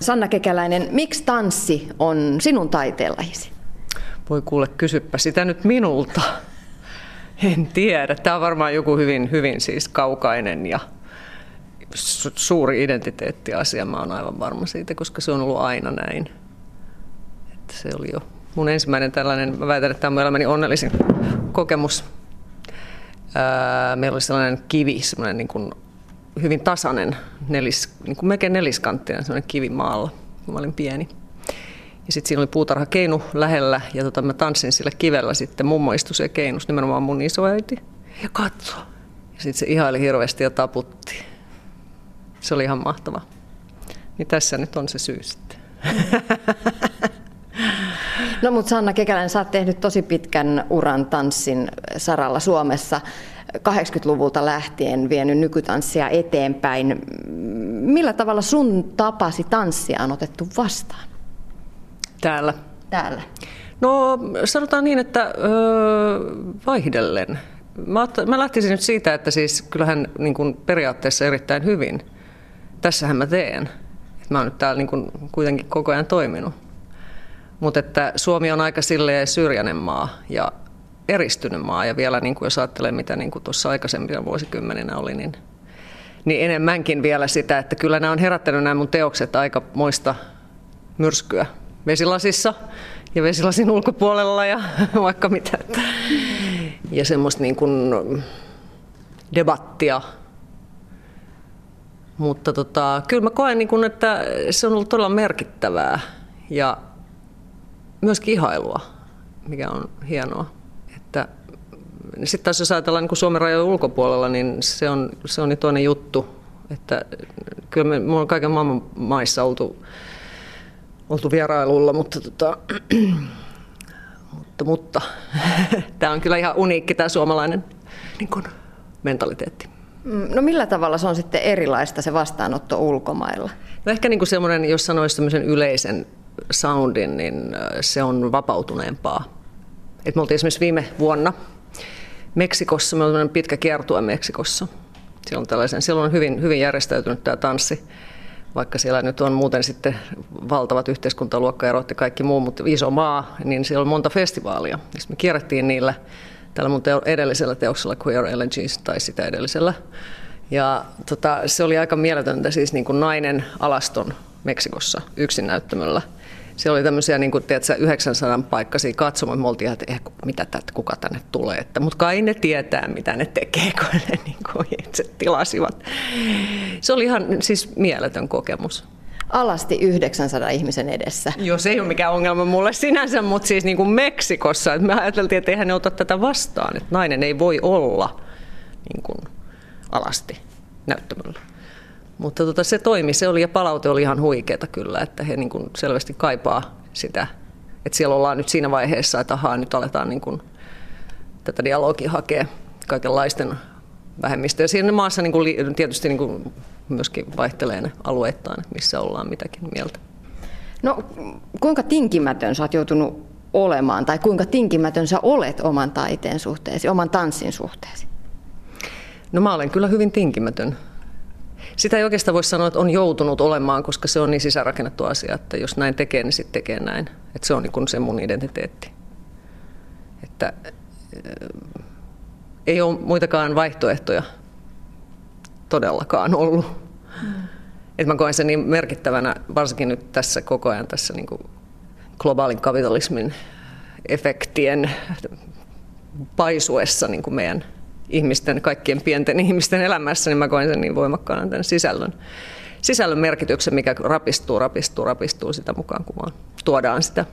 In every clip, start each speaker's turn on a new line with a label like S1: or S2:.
S1: Sanna Kekäläinen, miksi tanssi on sinun taiteenlahisi?
S2: Voi kuule, kysyppä sitä nyt minulta. En tiedä. Tämä on varmaan joku hyvin, hyvin siis kaukainen ja su- suuri identiteettiasia. Mä oon aivan varma siitä, koska se on ollut aina näin. Että se oli jo mun ensimmäinen tällainen, mä väitän, että tämä on elämäni onnellisin kokemus. Ää, meillä oli sellainen kivi, sellainen niin kuin hyvin tasainen, nelis, niin kuin melkein neliskanttinen sellainen kivi maalla, kun mä olin pieni. Ja sitten siinä oli puutarha keinu lähellä ja tota, mä tanssin sillä kivellä sitten. Mummo istui siellä keinus, nimenomaan mun isoäiti. Ja katso. Ja sitten se ihaili hirveästi ja taputti. Se oli ihan mahtava. Niin tässä nyt on se syy sitten.
S1: No mutta Sanna Kekäläinen, sä oot tehnyt tosi pitkän uran tanssin saralla Suomessa. 80-luvulta lähtien vienyt nykytanssia eteenpäin. Millä tavalla sun tapasi tanssia on otettu vastaan?
S2: Täällä.
S1: Täällä.
S2: No sanotaan niin, että öö, vaihdellen. Mä, mä lähtisin nyt siitä, että siis kyllähän niin kuin periaatteessa erittäin hyvin. Tässähän mä teen. Mä oon nyt täällä niin kuin kuitenkin koko ajan toiminut. Mutta että Suomi on aika silleen syrjäinen maa ja eristynyt maa. Ja vielä niin kuin jos ajattelee, mitä niin kuin tuossa aikaisempina vuosikymmeninä oli, niin, niin enemmänkin vielä sitä, että kyllä nämä on herättänyt nämä mun teokset aika moista myrskyä vesilasissa ja vesilasin ulkopuolella ja vaikka mitä. Ja semmoista niin kuin debattia. Mutta tota, kyllä mä koen, niin kuin, että se on ollut todella merkittävää ja myöskin ihailua, mikä on hienoa. Että sitten taas jos ajatellaan niin kuin Suomen rajojen ulkopuolella, niin se on, se on toinen juttu. Että kyllä me, me on kaiken maailman maissa oltu oltu vierailulla, mutta, tota, mutta, mutta tämä on kyllä ihan uniikki tämä suomalainen niin kun, mentaliteetti.
S1: Mm, no millä tavalla se on sitten erilaista se vastaanotto ulkomailla?
S2: No ehkä niin kuin semmoinen, jos sanoisi yleisen soundin, niin se on vapautuneempaa. Et me oltiin esimerkiksi viime vuonna Meksikossa, me oltiin pitkä kiertue Meksikossa. Siellä on, tällaisen, siellä on hyvin, hyvin järjestäytynyt tämä tanssi vaikka siellä nyt on muuten sitten valtavat yhteiskuntaluokkaerot ja kaikki muu, mutta iso maa, niin siellä on monta festivaalia. me kierrettiin niillä tällä mun teo- edellisellä teoksella Queer Elegies tai sitä edellisellä. Ja tota, se oli aika mieletöntä, siis niin kuin nainen alaston Meksikossa yksin näyttämöllä – siellä oli tämmöisiä niin kuin, tiedätkö, 900 paikkaisia katsomaan. Me oltiin, että eh, mitä tätä, kuka tänne tulee. Että, mutta kai ne tietää, mitä ne tekee, kun ne niin kuin, itse tilasivat. Se oli ihan siis mieletön kokemus
S1: alasti 900 ihmisen edessä.
S2: Joo, se ei ole mikään ongelma mulle sinänsä, mutta siis niin kuin Meksikossa, että me ajateltiin, että eihän ne ota tätä vastaan, että nainen ei voi olla niin kuin alasti näyttämällä. Mutta tota, se toimi, se oli ja palaute oli ihan huikeeta kyllä, että he niin kuin selvästi kaipaa sitä, että siellä ollaan nyt siinä vaiheessa, että ahaa, nyt aletaan niin kuin tätä dialogia hakea kaikenlaisten vähemmistöjä. Siinä maassa niin kuin, tietysti niin kuin myöskin vaihtelee ne alueittain, missä ollaan mitäkin mieltä.
S1: No kuinka tinkimätön sä oot joutunut olemaan, tai kuinka tinkimätön sä olet oman taiteen suhteesi, oman tanssin suhteesi?
S2: No mä olen kyllä hyvin tinkimätön sitä ei oikeastaan voi sanoa, että on joutunut olemaan, koska se on niin sisärakennettu asia, että jos näin tekee, niin sitten tekee näin. Että se on niin se mun identiteetti. Että äh, ei ole muitakaan vaihtoehtoja todellakaan ollut. Mm. Että mä koen sen niin merkittävänä, varsinkin nyt tässä koko ajan tässä niin kuin globaalin kapitalismin efektien paisuessa niin kuin meidän ihmisten, kaikkien pienten ihmisten elämässä, niin mä koen sen niin voimakkaana tämän sisällön, sisällön merkityksen, mikä rapistuu, rapistuu, rapistuu sitä mukaan, kun vaan tuodaan sitä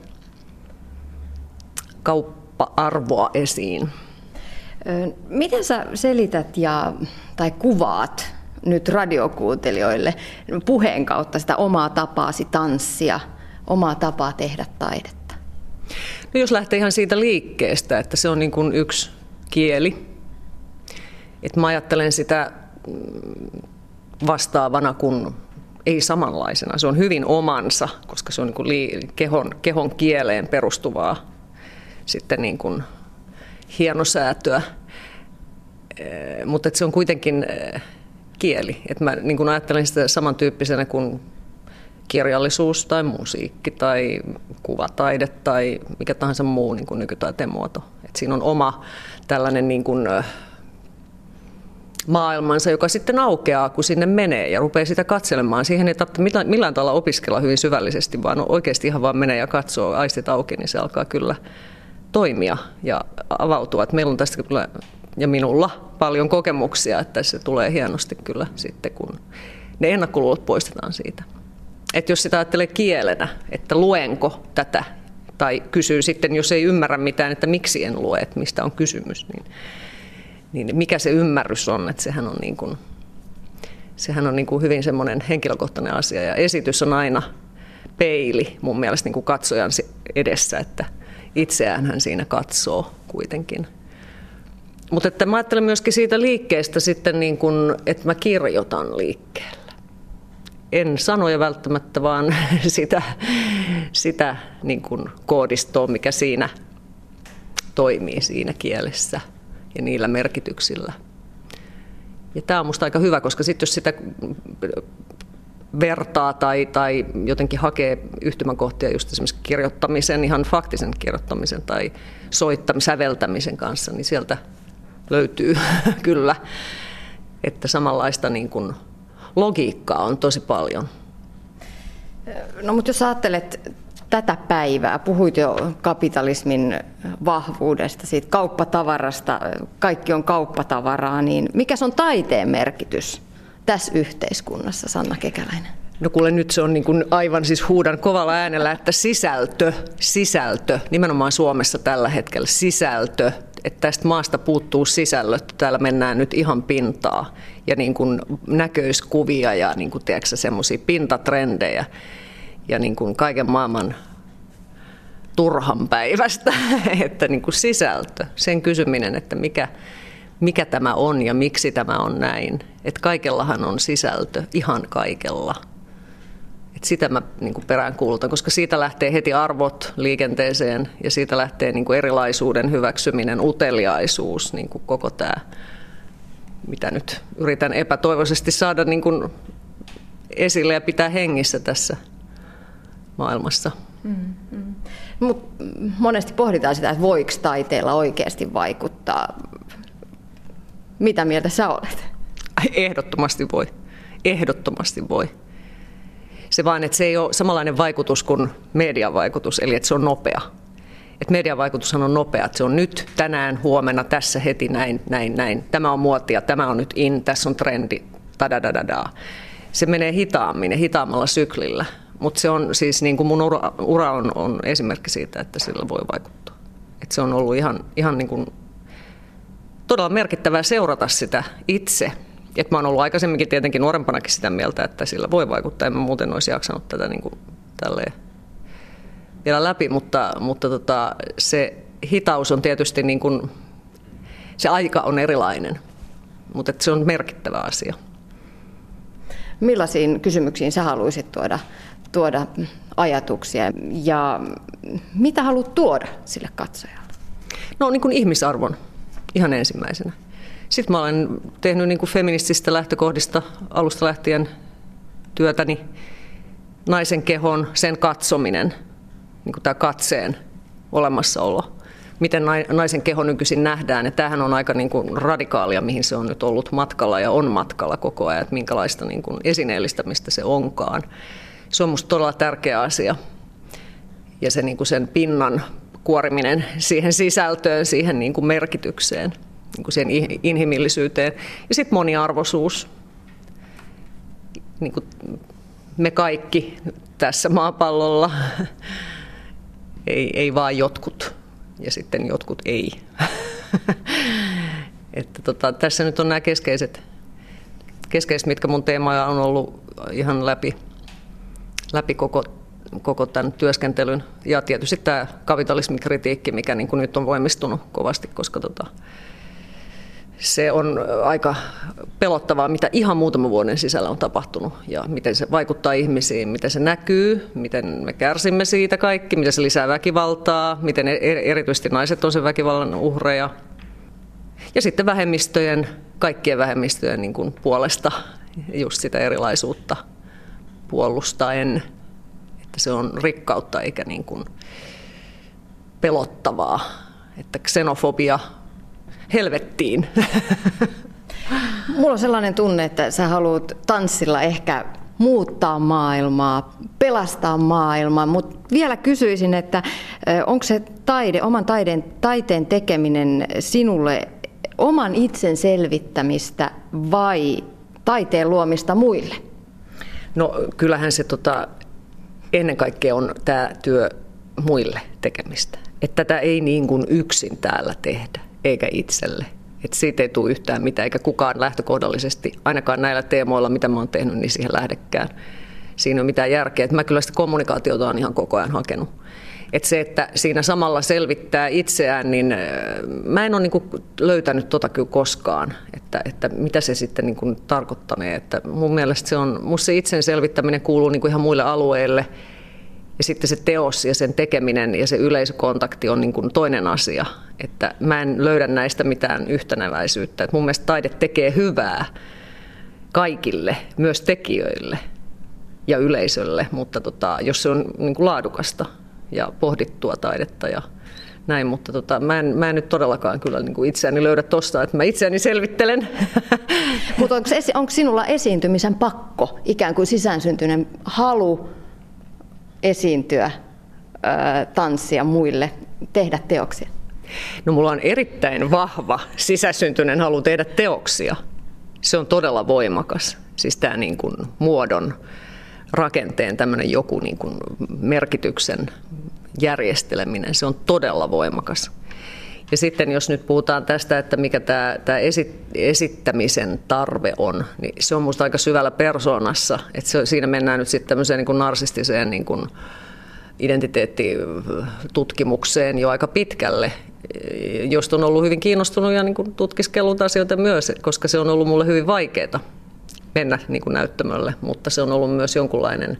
S2: kauppa-arvoa esiin.
S1: Miten sä selität ja, tai kuvaat nyt radiokuuntelijoille puheen kautta sitä omaa tapaasi tanssia, omaa tapaa tehdä taidetta?
S2: No jos lähtee ihan siitä liikkeestä, että se on niin kuin yksi kieli, et mä ajattelen sitä mm, vastaavana kuin ei samanlaisena. Se on hyvin omansa, koska se on niin kuin kehon, kehon kieleen perustuvaa sitten niin kuin hienosäätöä. Mutta se on kuitenkin kieli. Et mä niin kuin ajattelen sitä samantyyppisenä kuin kirjallisuus tai musiikki tai kuvataide tai mikä tahansa muu niin kuin nykytaiteen muoto. Et siinä on oma tällainen niin kuin, maailmansa, joka sitten aukeaa, kun sinne menee ja rupeaa sitä katselemaan. Siihen ei tarvitse millään, tavalla opiskella hyvin syvällisesti, vaan oikeasti ihan vaan menee ja katsoo aistit auki, niin se alkaa kyllä toimia ja avautua. Et meillä on tästä kyllä, ja minulla, paljon kokemuksia, että se tulee hienosti kyllä sitten, kun ne ennakkoluulot poistetaan siitä. Että jos sitä ajattelee kielenä, että luenko tätä, tai kysyy sitten, jos ei ymmärrä mitään, että miksi en lue, että mistä on kysymys, niin, niin mikä se ymmärrys on, että sehän on, niin kuin, sehän on niin kuin hyvin semmoinen henkilökohtainen asia, ja esitys on aina peili mun mielestä niin kuin katsojan edessä, että itseään hän siinä katsoo kuitenkin. Mutta että mä ajattelen myöskin siitä liikkeestä sitten, niin kun, että mä kirjoitan liikkeellä. En sanoja välttämättä, vaan sitä, sitä niin kun koodistoa, mikä siinä toimii siinä kielessä ja niillä merkityksillä. Ja tämä on minusta aika hyvä, koska sitten jos sitä vertaa tai, tai jotenkin hakee yhtymäkohtia just esimerkiksi kirjoittamisen, ihan faktisen kirjoittamisen tai soittamisen, säveltämisen kanssa, niin sieltä löytyy kyllä, että samanlaista niin kuin logiikkaa on tosi paljon.
S1: No mutta jos ajattelet tätä päivää, puhuit jo kapitalismin vahvuudesta, siitä kauppatavarasta, kaikki on kauppatavaraa, niin mikä on taiteen merkitys tässä yhteiskunnassa, Sanna Kekäläinen?
S2: No kuule, nyt se on niin kuin aivan siis huudan kovalla äänellä, että sisältö, sisältö, nimenomaan Suomessa tällä hetkellä sisältö, että tästä maasta puuttuu sisällöt, täällä mennään nyt ihan pintaa ja niin kuin näköiskuvia ja niin kuin, tiedätkö, semmoisia pintatrendejä ja niin kuin kaiken maailman turhan päivästä, että niin kuin sisältö, sen kysyminen, että mikä, mikä tämä on ja miksi tämä on näin. Että kaikellahan on sisältö, ihan kaikella. Et sitä mä niin kuin peräänkuulutan, koska siitä lähtee heti arvot liikenteeseen ja siitä lähtee niin kuin erilaisuuden hyväksyminen, uteliaisuus, niin kuin koko tämä, mitä nyt yritän epätoivoisesti saada niin kuin esille ja pitää hengissä tässä maailmassa. Mm,
S1: mm. Mut monesti pohditaan sitä, että voiko taiteella oikeasti vaikuttaa. Mitä mieltä sä olet?
S2: Ehdottomasti voi. Ehdottomasti voi. Se vain, että se ei ole samanlainen vaikutus kuin median vaikutus, eli että se on nopea. Et median vaikutushan on nopea, että se on nyt, tänään, huomenna, tässä, heti, näin, näin, näin. Tämä on muotia, tämä on nyt in, tässä on trendi, tadadadada. Se menee hitaammin ja hitaammalla syklillä, mutta se on siis, niin kuin mun ura, ura on, on esimerkki siitä, että sillä voi vaikuttaa. Et se on ollut ihan, ihan niin kuin todella merkittävää seurata sitä itse et mä oon ollut aikaisemminkin tietenkin nuorempanakin sitä mieltä, että sillä voi vaikuttaa. En mä muuten olisi jaksanut tätä niin kuin tälleen vielä läpi, mutta, mutta tota, se hitaus on tietysti, niin kuin, se aika on erilainen, mutta se on merkittävä asia.
S1: Millaisiin kysymyksiin sä haluaisit tuoda, tuoda ajatuksia ja mitä haluat tuoda sille katsojalle?
S2: No niin kuin ihmisarvon ihan ensimmäisenä. Sitten mä olen tehnyt niin kuin feminististä lähtökohdista alusta lähtien työtäni naisen kehon, sen katsominen, niin kuin tämä katseen olemassaolo. Miten naisen keho nykyisin nähdään. Ja tämähän on aika niin kuin radikaalia, mihin se on nyt ollut matkalla ja on matkalla koko ajan, että minkälaista niin kuin esineellistämistä se onkaan. Se on minusta todella tärkeä asia. Ja se niin kuin sen pinnan kuoriminen siihen sisältöön, siihen niin kuin merkitykseen – niin kuin siihen inhimillisyyteen. Ja sitten moniarvoisuus. Niin kuin me kaikki tässä maapallolla, ei, ei vaan jotkut ja sitten jotkut ei. että tota, tässä nyt on nämä keskeiset, keskeiset, mitkä mun teemoja on ollut ihan läpi, läpi koko, koko tämän työskentelyn. Ja tietysti tämä kapitalismikritiikki, mikä niin kuin nyt on voimistunut kovasti, koska tota, se on aika pelottavaa, mitä ihan muutaman vuoden sisällä on tapahtunut ja miten se vaikuttaa ihmisiin, miten se näkyy, miten me kärsimme siitä kaikki, miten se lisää väkivaltaa, miten erityisesti naiset on sen väkivallan uhreja. Ja sitten vähemmistöjen, kaikkien vähemmistöjen niin kuin puolesta just sitä erilaisuutta puolustaen että se on rikkautta eikä niin kuin pelottavaa, että xenofobia helvettiin.
S1: Mulla on sellainen tunne, että sä haluat tanssilla ehkä muuttaa maailmaa, pelastaa maailmaa, mutta vielä kysyisin, että onko se taide, oman taiden, taiteen tekeminen sinulle oman itsen selvittämistä vai taiteen luomista muille?
S2: No kyllähän se tota, ennen kaikkea on tämä työ muille tekemistä. Että tätä ei niin kuin yksin täällä tehdä, eikä itselle. Että siitä ei tule yhtään mitään, eikä kukaan lähtökohdallisesti, ainakaan näillä teemoilla, mitä mä oon tehnyt, niin siihen lähdekään. Siinä on mitään järkeä. Että mä kyllä sitä kommunikaatiota on ihan koko ajan hakenut. Että se, että siinä samalla selvittää itseään, niin mä en ole niin löytänyt tota kyllä koskaan, että, että mitä se sitten niin tarkoittanee. Että mun mielestä se on, se itsen selvittäminen kuuluu niin ihan muille alueille, ja sitten se teos ja sen tekeminen ja se yleisökontakti on niin kuin toinen asia. Että mä en löydä näistä mitään yhtenäväisyyttä. Että mun mielestä taide tekee hyvää kaikille, myös tekijöille ja yleisölle, mutta tota, jos se on niin kuin laadukasta ja pohdittua taidetta ja näin, mutta tota, mä, en, mä en nyt todellakaan kyllä niin kuin itseäni löydä tosta, että mä itseäni selvittelen.
S1: Mutta onko, onko sinulla esiintymisen pakko, ikään kuin sisäänsyntyinen halu esiintyä, tanssia muille, tehdä teoksia?
S2: No mulla on erittäin vahva sisäsyntyinen halu tehdä teoksia. Se on todella voimakas. Siis tämä niin kuin muodon rakenteen tämmöinen joku niin kuin merkityksen järjesteleminen, se on todella voimakas. Ja sitten jos nyt puhutaan tästä, että mikä tämä, tämä esittämisen tarve on, niin se on minusta aika syvällä persoonassa. Että se, siinä mennään nyt sitten tämmöiseen niin kuin narsistiseen niin kuin identiteettitutkimukseen jo aika pitkälle, josta on ollut hyvin kiinnostunut ja niin kuin tutkiskellut asioita myös, koska se on ollut mulle hyvin vaikeaa mennä niin kuin näyttämölle, mutta se on ollut myös jonkunlainen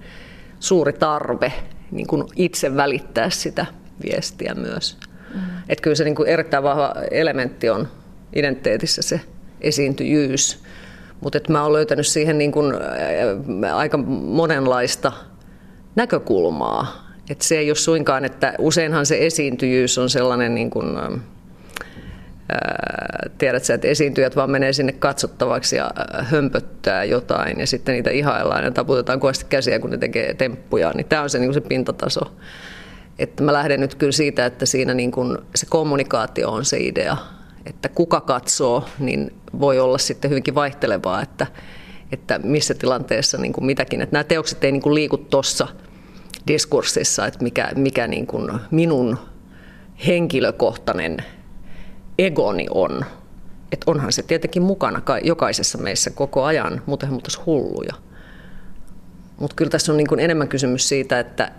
S2: suuri tarve niin kuin itse välittää sitä viestiä myös. Mm. Että kyllä se niin kuin erittäin vahva elementti on identiteetissä se esiintyjyys. Mutta mä oon löytänyt siihen niin kuin aika monenlaista näkökulmaa. Et se ei ole suinkaan, että useinhan se esiintyjyys on sellainen niin kuin, tiedät sä, että esiintyjät vaan menee sinne katsottavaksi ja hömpöttää jotain ja sitten niitä ihaillaan ja taputetaan kovasti käsiä, kun ne tekee temppuja, niin tämä on se, niin se pintataso. Että mä lähden nyt kyllä siitä, että siinä niin kuin se kommunikaatio on se idea, että kuka katsoo, niin voi olla sitten hyvinkin vaihtelevaa, että, että missä tilanteessa niin kuin mitäkin. Että nämä teokset ei niin kuin liiku tuossa diskurssissa, että mikä, mikä niin kuin minun henkilökohtainen egoni on. Että onhan se tietenkin mukana jokaisessa meissä koko ajan, mutta he hulluja. Mutta kyllä tässä on niin enemmän kysymys siitä, että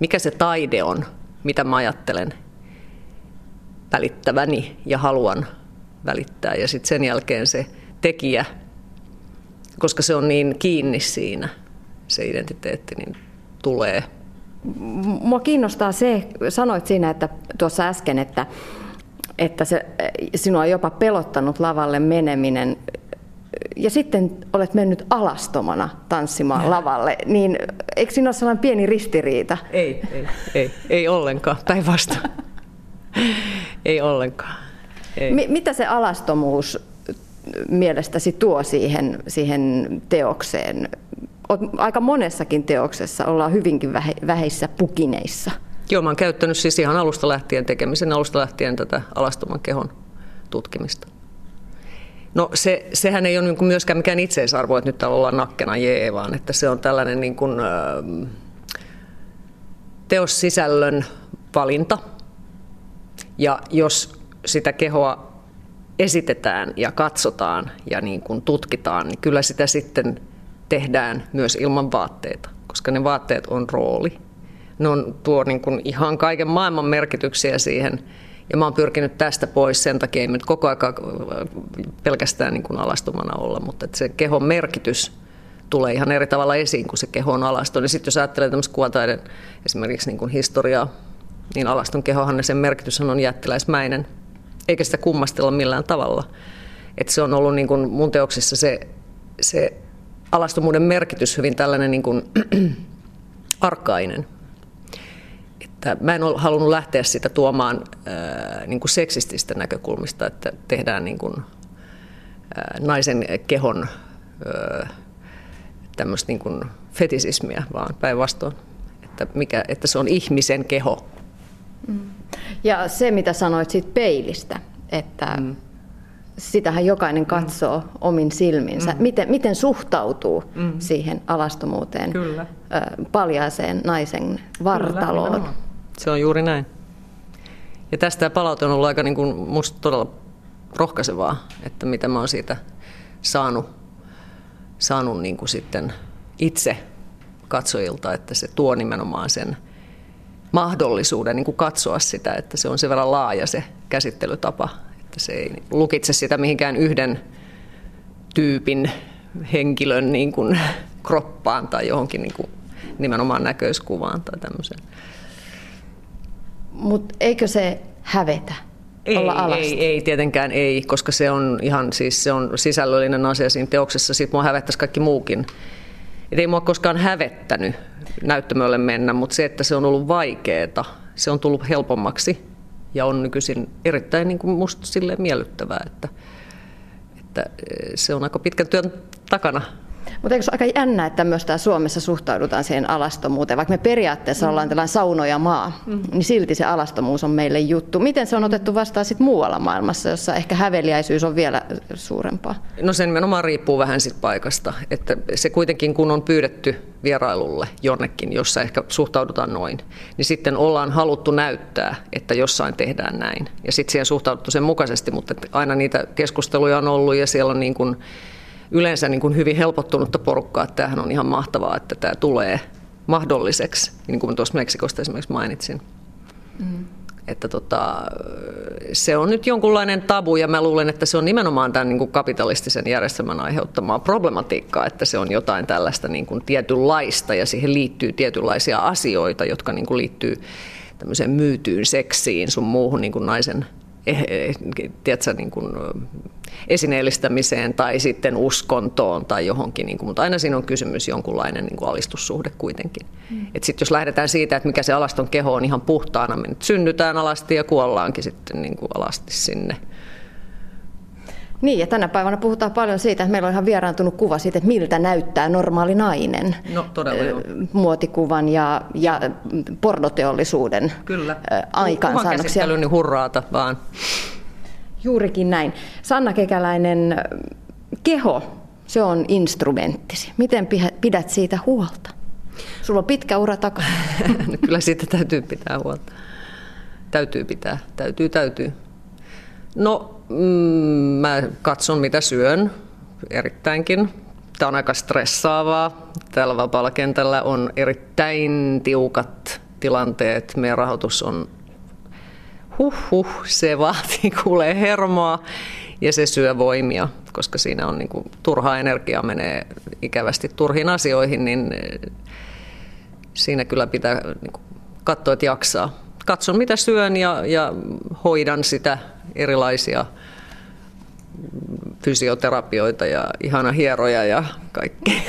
S2: mikä se taide on, mitä mä ajattelen välittäväni ja haluan välittää. Ja sitten sen jälkeen se tekijä, koska se on niin kiinni siinä, se identiteetti, niin tulee.
S1: Mua kiinnostaa se, sanoit siinä, että tuossa äsken, että, että se, sinua on jopa pelottanut lavalle meneminen ja sitten olet mennyt alastomana tanssimaan lavalle, niin eikö siinä ole sellainen pieni ristiriita?
S2: Ei, ei, ei, ei ollenkaan, päinvastoin. ei ollenkaan. Ei.
S1: M- mitä se alastomuus mielestäsi tuo siihen, siihen teokseen? Aika monessakin teoksessa ollaan hyvinkin väheissä pukineissa.
S2: Joo, mä oon käyttänyt siis ihan alusta lähtien tekemisen, alusta lähtien tätä alastoman kehon tutkimista. No se, sehän ei ole niin myöskään mikään itseisarvo, että nyt täällä ollaan nakkena jee, vaan että se on tällainen niin kuin, äh, teossisällön valinta. Ja jos sitä kehoa esitetään ja katsotaan ja niin kuin tutkitaan, niin kyllä sitä sitten tehdään myös ilman vaatteita, koska ne vaatteet on rooli. Ne on tuo niin kuin ihan kaiken maailman merkityksiä siihen ja mä oon pyrkinyt tästä pois sen takia, nyt koko ajan pelkästään niin kuin alastomana olla, mutta että se kehon merkitys tulee ihan eri tavalla esiin, kun se keho on alaston. Ja sitten jos ajattelee tämmöistä kuvataiden esimerkiksi niin kuin historiaa, niin alaston kehohan sen merkitys on jättiläismäinen, eikä sitä kummastella millään tavalla. Et se on ollut niin kuin mun teoksissa se, se alastomuuden merkitys hyvin tällainen niin kuin arkainen. Että mä en ole halunnut lähteä sitä tuomaan ää, niin kuin seksististä näkökulmista, että tehdään niin kuin, ää, naisen kehon ää, tämmöistä niin kuin fetisismiä, vaan päinvastoin, että, mikä, että se on ihmisen keho.
S1: Mm. Ja se, mitä sanoit siitä peilistä, että mm. sitähän jokainen katsoo mm. omin silminsä. Mm. Miten, miten suhtautuu mm. siihen alastomuuteen, Kyllä. paljaaseen naisen vartaloon? Kyllä,
S2: se on juuri näin. Ja tästä palaute on ollut aika niin kuin, musta todella rohkaisevaa, että mitä mä oon siitä saanut, saanut niin kuin sitten itse katsojilta, että se tuo nimenomaan sen mahdollisuuden niin kuin katsoa sitä, että se on sen verran laaja se käsittelytapa, että se ei lukitse sitä mihinkään yhden tyypin henkilön niin kuin kroppaan tai johonkin niin kuin nimenomaan näköiskuvaan tai tämmöiseen.
S1: Mutta eikö se hävetä?
S2: Ei, olla ei, ei, tietenkään ei, koska se on ihan siis se on sisällöllinen asia siinä teoksessa. Sitten mua hävettäisi kaikki muukin. Et ei mua koskaan hävettänyt näyttämölle mennä, mutta se, että se on ollut vaikeaa, se on tullut helpommaksi ja on nykyisin erittäin niin kuin musta sille miellyttävää, että, että se on aika pitkän työn takana
S1: mutta eikö se aika jännä, että myös täällä Suomessa suhtaudutaan siihen alastomuuteen, vaikka me periaatteessa mm. ollaan tällainen saunoja maa, mm. niin silti se alastomuus on meille juttu. Miten se on otettu vastaan sitten muualla maailmassa, jossa ehkä häveliäisyys on vielä suurempaa?
S2: No se nimenomaan riippuu vähän sit paikasta, että se kuitenkin kun on pyydetty vierailulle jonnekin, jossa ehkä suhtaudutaan noin, niin sitten ollaan haluttu näyttää, että jossain tehdään näin. Ja sitten siihen suhtauduttu sen mukaisesti, mutta aina niitä keskusteluja on ollut ja siellä on niin kuin yleensä niin kuin hyvin helpottunutta porukkaa, että tämähän on ihan mahtavaa, että tämä tulee mahdolliseksi, niin kuin tuossa Meksikosta esimerkiksi mainitsin. Mm. Että tota, se on nyt jonkunlainen tabu ja mä luulen, että se on nimenomaan tämän niin kuin kapitalistisen järjestelmän aiheuttamaa problematiikkaa, että se on jotain tällaista niin kuin tietynlaista ja siihen liittyy tietynlaisia asioita, jotka niin kuin liittyy tämmöiseen myytyyn seksiin, sun muuhun niin kuin naisen eh, eh, tiedätkö, niin kuin, esineellistämiseen tai sitten uskontoon tai johonkin, niin kuin, mutta aina siinä on kysymys jonkunlainen niin kuin alistussuhde kuitenkin. Mm. Et sit jos lähdetään siitä, että mikä se alaston keho on ihan puhtaana, me nyt synnytään alasti ja kuollaankin sitten niin kuin alasti sinne.
S1: Niin, ja tänä päivänä puhutaan paljon siitä, että meillä on ihan vieraantunut kuva siitä, että miltä näyttää normaali nainen.
S2: No, todella joo.
S1: Muotikuvan ja, ja pornoteollisuuden
S2: Kyllä.
S1: aikaansaannoksia.
S2: Kuvan niin hurraata vaan.
S1: Juurikin näin. Sanna Kekäläinen, keho, se on instrumenttisi. Miten pidät siitä huolta? Sulla on pitkä ura takana.
S2: No kyllä siitä täytyy pitää huolta. Täytyy pitää, täytyy, täytyy. No, mm, mä katson mitä syön erittäinkin. Tämä on aika stressaavaa. Täällä vapaalla kentällä on erittäin tiukat tilanteet. Meidän rahoitus on huh, se vaatii kuulee hermoa ja se syö voimia, koska siinä on niin kuin, turhaa energiaa menee ikävästi turhiin asioihin, niin eh, siinä kyllä pitää niin kuin, katsoa, että jaksaa. Katson mitä syön ja, ja hoidan sitä erilaisia fysioterapioita ja ihana hieroja ja kaikkea.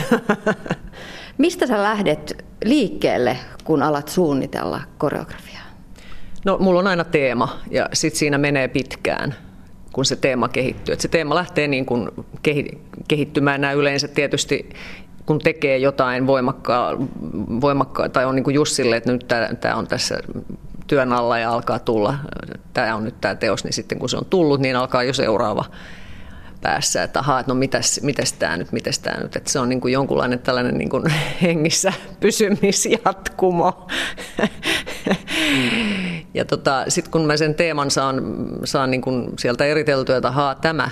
S1: Mistä sä lähdet liikkeelle, kun alat suunnitella koreografiaa?
S2: No mulla on aina teema ja sitten siinä menee pitkään kun se teema kehittyy. Et se teema lähtee niin kuin kehittymään nämä yleensä tietysti kun tekee jotain voimakkaa, voimakkaa tai on niin kuin Jussille, että nyt tämä on tässä työn alla ja alkaa tulla, tämä on nyt tämä teos, niin sitten kun se on tullut, niin alkaa jo seuraava päässä, että ahaa, että no mitäs, mitäs tämä nyt, mitäs tämä nyt, että se on niin kuin jonkunlainen tällainen niin kuin hengissä pysymisjatkumo. ja tota, sitten kun mä sen teeman saan, saan niin kuin sieltä eriteltyä, että ahaa, tämä,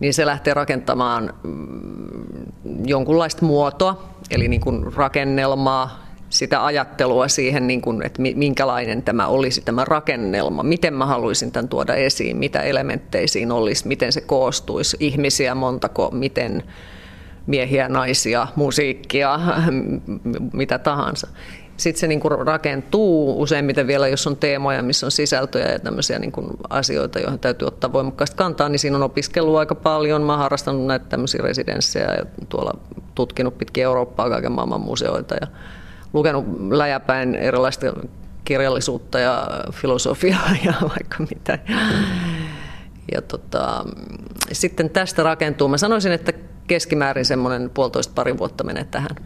S2: niin se lähtee rakentamaan mm, jonkunlaista muotoa, eli niin kuin rakennelmaa, sitä ajattelua siihen, niin kuin, että minkälainen tämä olisi tämä rakennelma, miten mä haluaisin tämän tuoda esiin, mitä elementtejä siinä olisi, miten se koostuisi, ihmisiä montako, miten miehiä, naisia, musiikkia, mitä tahansa. Sitten se niin kuin rakentuu useimmiten vielä, jos on teemoja, missä on sisältöjä ja tämmöisiä niin kuin asioita, joihin täytyy ottaa voimakkaasti kantaa, niin siinä on opiskellut aika paljon. Mä oon harrastanut näitä tämmöisiä residenssejä ja tuolla tutkinut pitkin Eurooppaa kaiken maailman museoita ja lukenut läjäpäin erilaista kirjallisuutta ja filosofiaa ja vaikka mitä. Ja tota, sitten tästä rakentuu, mä sanoisin, että keskimäärin semmoinen puolitoista pari vuotta menee tähän.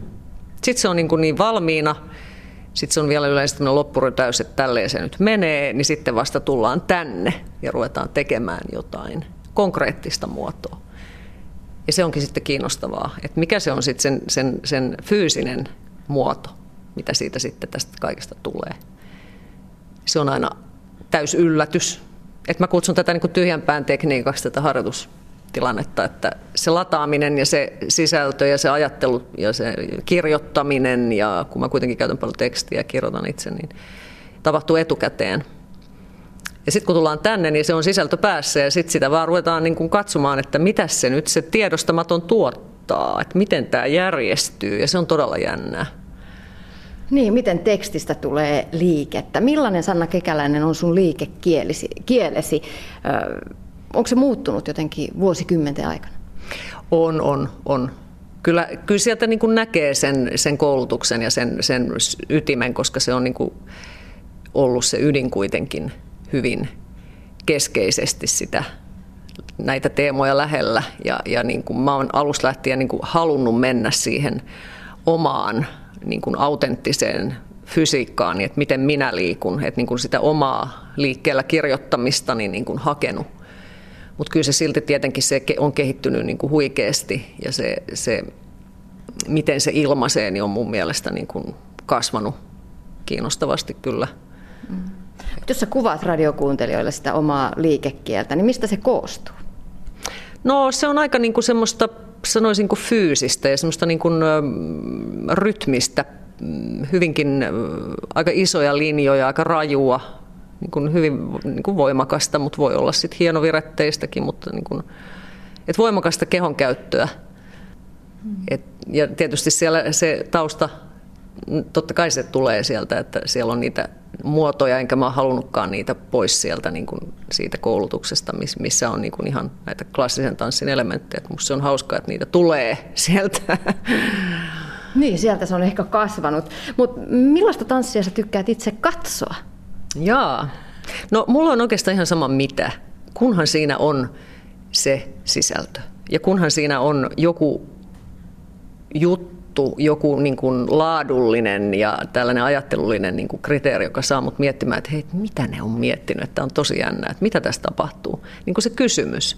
S2: Sitten se on niin, kuin niin valmiina, sitten se on vielä yleensä tämmöinen loppurytäys, että tälleen se nyt menee, niin sitten vasta tullaan tänne ja ruvetaan tekemään jotain konkreettista muotoa. Ja se onkin sitten kiinnostavaa, että mikä se on sitten sen, sen, sen fyysinen muoto, mitä siitä sitten tästä kaikesta tulee. Se on aina täys yllätys. Että mä kutsun tätä niin tyhjänpään tekniikaksi tätä harjoitustilannetta, että se lataaminen ja se sisältö ja se ajattelu ja se kirjoittaminen, ja kun mä kuitenkin käytän paljon tekstiä ja kirjoitan itse, niin tapahtuu etukäteen – ja sitten kun tullaan tänne, niin se on sisältö päässä ja sitten sitä vaan ruvetaan niin kuin katsomaan, että mitä se nyt se tiedostamaton tuottaa, että miten tämä järjestyy ja se on todella jännää.
S1: Niin, miten tekstistä tulee liikettä? Millainen Sanna Kekäläinen on sun liikekielesi? Kielesi? onko se muuttunut jotenkin vuosikymmenten aikana?
S2: On, on, on. Kyllä, kyllä sieltä niin kuin näkee sen, sen koulutuksen ja sen, sen ytimen, koska se on niin kuin ollut se ydin kuitenkin hyvin keskeisesti sitä näitä teemoja lähellä. Ja, ja niin kuin mä oon alusta lähtien niin kuin halunnut mennä siihen omaan niin kuin autenttiseen fysiikkaan, että miten minä liikun, että niin kuin sitä omaa liikkeellä kirjoittamista niin, niin kuin hakenut. Mutta kyllä se silti tietenkin se on kehittynyt niin kuin huikeasti ja se, se, miten se ilmaisee, niin on mun mielestä niin kuin kasvanut kiinnostavasti kyllä. Mm.
S1: Jos sä kuvaat radiokuuntelijoille sitä omaa liikekieltä, niin mistä se koostuu?
S2: No se on aika niin kuin semmoista, sanoisin kuin fyysistä ja semmoista niin kuin, rytmistä, mm, hyvinkin aika isoja linjoja, aika rajua, niin kuin hyvin niin kuin voimakasta, mutta voi olla sitten hienoviretteistäkin, mutta niin kuin, et voimakasta kehon käyttöä. Et, ja tietysti siellä se tausta, totta kai se tulee sieltä, että siellä on niitä muotoja, enkä mä halunnutkaan niitä pois sieltä niin kuin siitä koulutuksesta, missä on niin kuin ihan näitä klassisen tanssin elementtejä. Musta se on hauskaa, että niitä tulee sieltä.
S1: Niin, sieltä se on ehkä kasvanut. Mutta millaista tanssia sä tykkäät itse katsoa?
S2: Jaa. No mulla on oikeastaan ihan sama mitä, kunhan siinä on se sisältö. Ja kunhan siinä on joku juttu, juttu, joku niin kuin laadullinen ja tällainen ajattelullinen niin kuin kriteeri, joka saa mut miettimään, että hei, mitä ne on miettinyt, että on tosi jännä, että mitä tässä tapahtuu. Niin kuin se kysymys.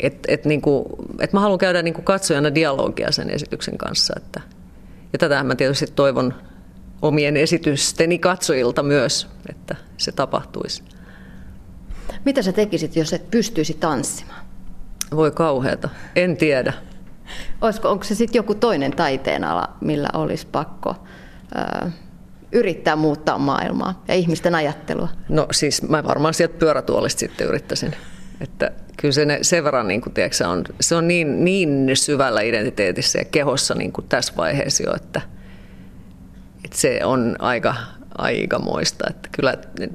S2: Että et, niin kuin, et mä haluan käydä niin kuin katsojana dialogia sen esityksen kanssa. Että, ja tätä mä tietysti toivon omien esitysteni katsojilta myös, että se tapahtuisi.
S1: Mitä sä tekisit, jos et pystyisi tanssimaan?
S2: Voi kauheata. En tiedä.
S1: Olisiko, onko se sitten joku toinen taiteenala, millä olisi pakko ö, yrittää muuttaa maailmaa ja ihmisten ajattelua?
S2: No siis mä varmaan sieltä pyörätuolista sitten yrittäisin. Että kyllä se sen verran niin kuin, tiedätkö, on, se on niin, niin syvällä identiteetissä ja kehossa niin kuin tässä vaiheessa jo, että, että se on aika, aika moista. Että kyllä,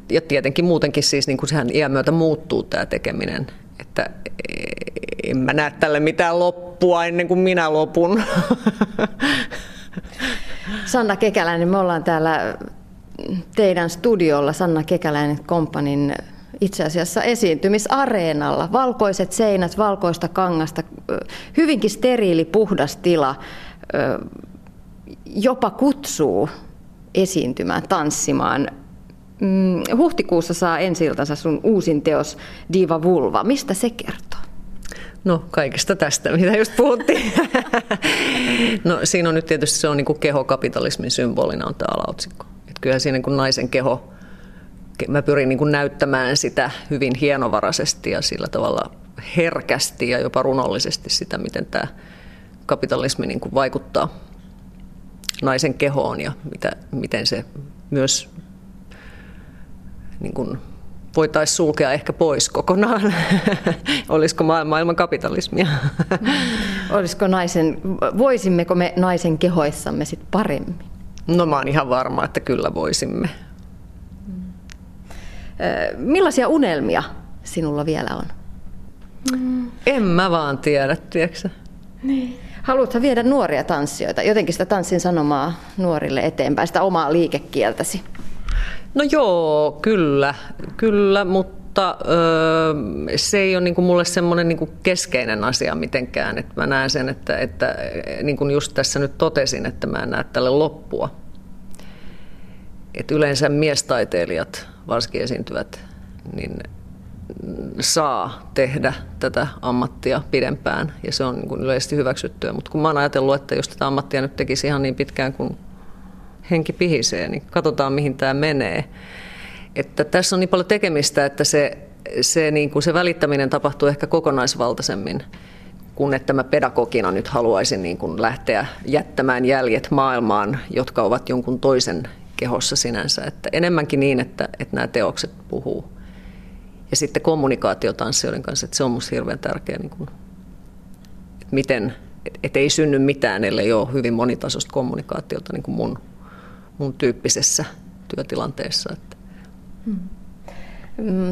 S2: ja tietenkin muutenkin siis niin kuin sehän iän myötä muuttuu tämä tekeminen. Että en mä näe tälle mitään loppua ennen kuin minä lopun.
S1: Sanna Kekäläinen, me ollaan täällä teidän studiolla Sanna Kekäläinen Kompanin itse asiassa esiintymisareenalla. Valkoiset seinät, valkoista kangasta, hyvinkin steriili, puhdas tila, jopa kutsuu esiintymään, tanssimaan. Mm, huhtikuussa saa ensi sun uusin teos Diva Vulva. Mistä se kertoo?
S2: No kaikesta tästä, mitä just puhuttiin. no siinä on nyt tietysti se on niin kuin kehokapitalismin symbolina on tämä alaotsikko. Että kyllä siinä niin kuin naisen keho, mä pyrin niin kuin näyttämään sitä hyvin hienovaraisesti ja sillä tavalla herkästi ja jopa runollisesti sitä, miten tämä kapitalismi niin kuin vaikuttaa naisen kehoon ja mitä, miten se myös niin kuin voitaisiin sulkea ehkä pois kokonaan. Olisiko maailman kapitalismia?
S1: Olisiko naisen, voisimmeko me naisen kehoissamme sit paremmin?
S2: No mä oon ihan varma, että kyllä voisimme.
S1: Millaisia unelmia sinulla vielä on?
S2: En mä vaan tiedä, tiedätkö
S1: niin. Haluatko viedä nuoria tanssijoita, jotenkin sitä tanssin sanomaa nuorille eteenpäin, sitä omaa liikekieltäsi?
S2: No joo, kyllä, kyllä mutta öö, se ei ole kuin mulle semmoinen niin kuin keskeinen asia mitenkään. Että mä näen sen, että, että niin kuin just tässä nyt totesin, että mä en näe tälle loppua. Että yleensä miestaiteilijat, varsinkin esiintyvät, niin saa tehdä tätä ammattia pidempään ja se on niin kuin yleisesti hyväksyttyä. Mutta kun mä oon ajatellut, että jos tätä ammattia nyt tekisi ihan niin pitkään kuin henki pihisee, niin katsotaan mihin tämä menee. Että tässä on niin paljon tekemistä, että se, se, niin kuin se välittäminen tapahtuu ehkä kokonaisvaltaisemmin kun että mä pedagogina nyt haluaisin niin kuin lähteä jättämään jäljet maailmaan, jotka ovat jonkun toisen kehossa sinänsä. Että enemmänkin niin, että, että nämä teokset puhuu. Ja sitten kommunikaatio tanssijoiden kanssa, että se on minusta hirveän tärkeä, niin kuin, että miten, että ei synny mitään, ellei ole hyvin monitasoista kommunikaatiota niin kuin mun mun tyyppisessä työtilanteessa. Että.
S1: Hmm.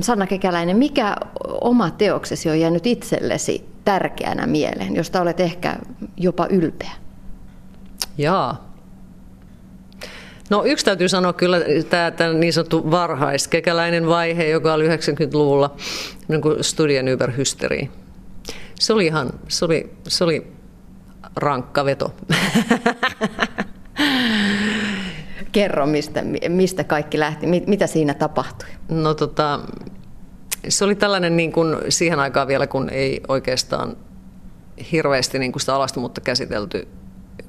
S1: Sanna Kekäläinen, mikä oma teoksesi on jäänyt itsellesi tärkeänä mieleen, josta olet ehkä jopa ylpeä?
S2: Jaa. No yksi täytyy sanoa kyllä tämä, tämä niin sanottu varhaiskekäläinen vaihe, joka oli 90-luvulla niin kuin studien überhysteri. Se oli ihan, se oli, se oli rankka veto.
S1: Kerro, mistä, mistä kaikki lähti, mitä siinä tapahtui?
S2: No tota, se oli tällainen niin kuin siihen aikaan vielä, kun ei oikeastaan hirveästi niin kuin sitä alastomuutta käsitelty,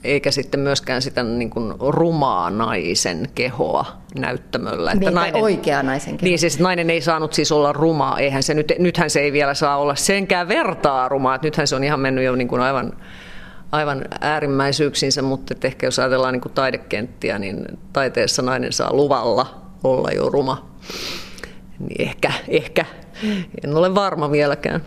S2: eikä sitten myöskään sitä niin kuin rumaa naisen kehoa näyttämöllä.
S1: Että niin, nainen, oikea naisen keho.
S2: Niin, siis nainen ei saanut siis olla rumaa, eihän se nyt, nythän se ei vielä saa olla senkään vertaa rumaa, että nythän se on ihan mennyt jo niin kuin aivan aivan äärimmäisyyksinsä, mutta ehkä jos ajatellaan niin kuin taidekenttiä, niin taiteessa nainen saa luvalla olla jo ruma. Niin ehkä, ehkä, en ole varma vieläkään.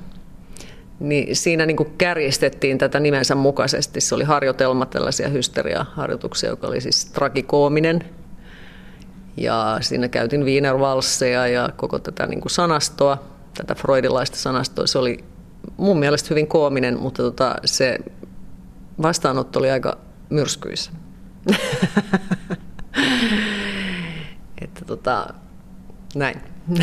S2: Niin siinä niin kuin kärjistettiin tätä nimensä mukaisesti. Se oli harjoitelma tällaisia hysteriaharjoituksia, joka oli siis tragikoominen. Ja siinä käytin Wienervalsseja ja koko tätä niin kuin sanastoa, tätä freudilaista sanastoa. Se oli mun mielestä hyvin koominen, mutta tota, se vastaanotto oli aika myrskyisä. että tota, näin.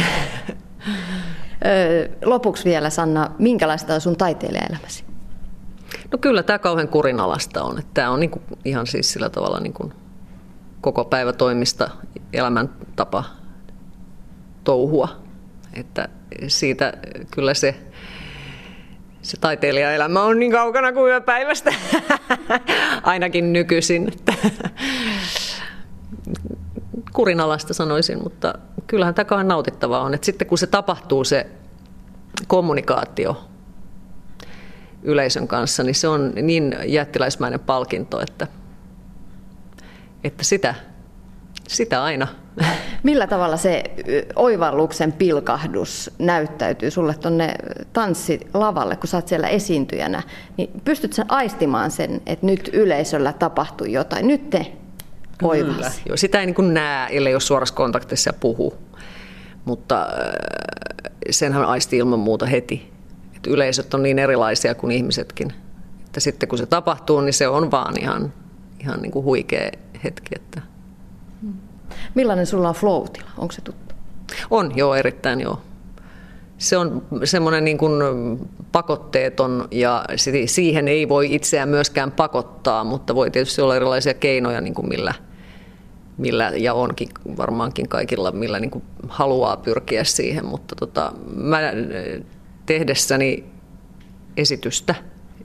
S1: Lopuksi vielä Sanna, minkälaista on sun taiteilijaelämäsi?
S2: No kyllä tämä kauhean kurinalasta on. Että tämä on niinku ihan siis sillä tavalla niinku koko päivä toimista elämäntapa touhua. Että siitä kyllä se se taiteilijaelämä on niin kaukana kuin yöpäivästä, ainakin nykyisin. Kurinalasta sanoisin, mutta kyllähän tämä nautittavaa on. Että sitten kun se tapahtuu se kommunikaatio yleisön kanssa, niin se on niin jättiläismäinen palkinto, että, että sitä, sitä aina
S1: Millä tavalla se oivalluksen pilkahdus näyttäytyy sulle tuonne tanssilavalle, kun sä oot siellä esiintyjänä? Niin pystyt sä aistimaan sen, että nyt yleisöllä tapahtuu jotain? Nyt te oivasi.
S2: Joo, sitä ei niin näe, ellei ole suorassa kontaktissa ja puhu. Mutta senhän aisti ilman muuta heti. Et yleisöt on niin erilaisia kuin ihmisetkin. Että sitten kun se tapahtuu, niin se on vaan ihan, ihan niin kuin huikea hetki. Että
S1: Millainen sulla on flow Onko se tuttu?
S2: On, joo, erittäin joo. Se on semmoinen niin kuin pakotteeton ja siihen ei voi itseään myöskään pakottaa, mutta voi tietysti olla erilaisia keinoja, niin kuin millä, millä, ja onkin varmaankin kaikilla, millä niin kuin haluaa pyrkiä siihen, mutta tota, mä tehdessäni esitystä,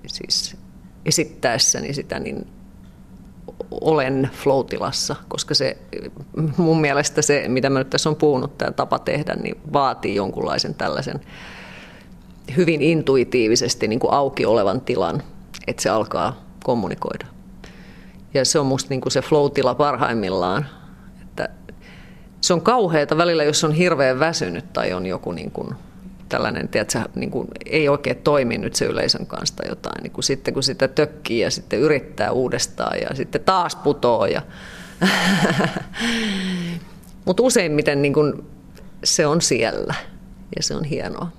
S2: siis esittäessäni sitä, niin olen flow-tilassa, koska se mun mielestä se, mitä mä nyt tässä on puhunut, tämä tapa tehdä, niin vaatii jonkunlaisen tällaisen hyvin intuitiivisesti niin kuin auki olevan tilan, että se alkaa kommunikoida. Ja se on musta niin kuin se flow-tila parhaimmillaan. Että se on kauheata välillä, jos on hirveän väsynyt tai on joku niin kuin tällainen, tiedätkö, niin kuin, ei oikein toimi nyt se yleisön kanssa tai jotain. Niin kuin sitten kun sitä tökkii ja sitten yrittää uudestaan ja sitten taas putoo. Ja Mutta useimmiten niin kuin, se on siellä ja se on hienoa.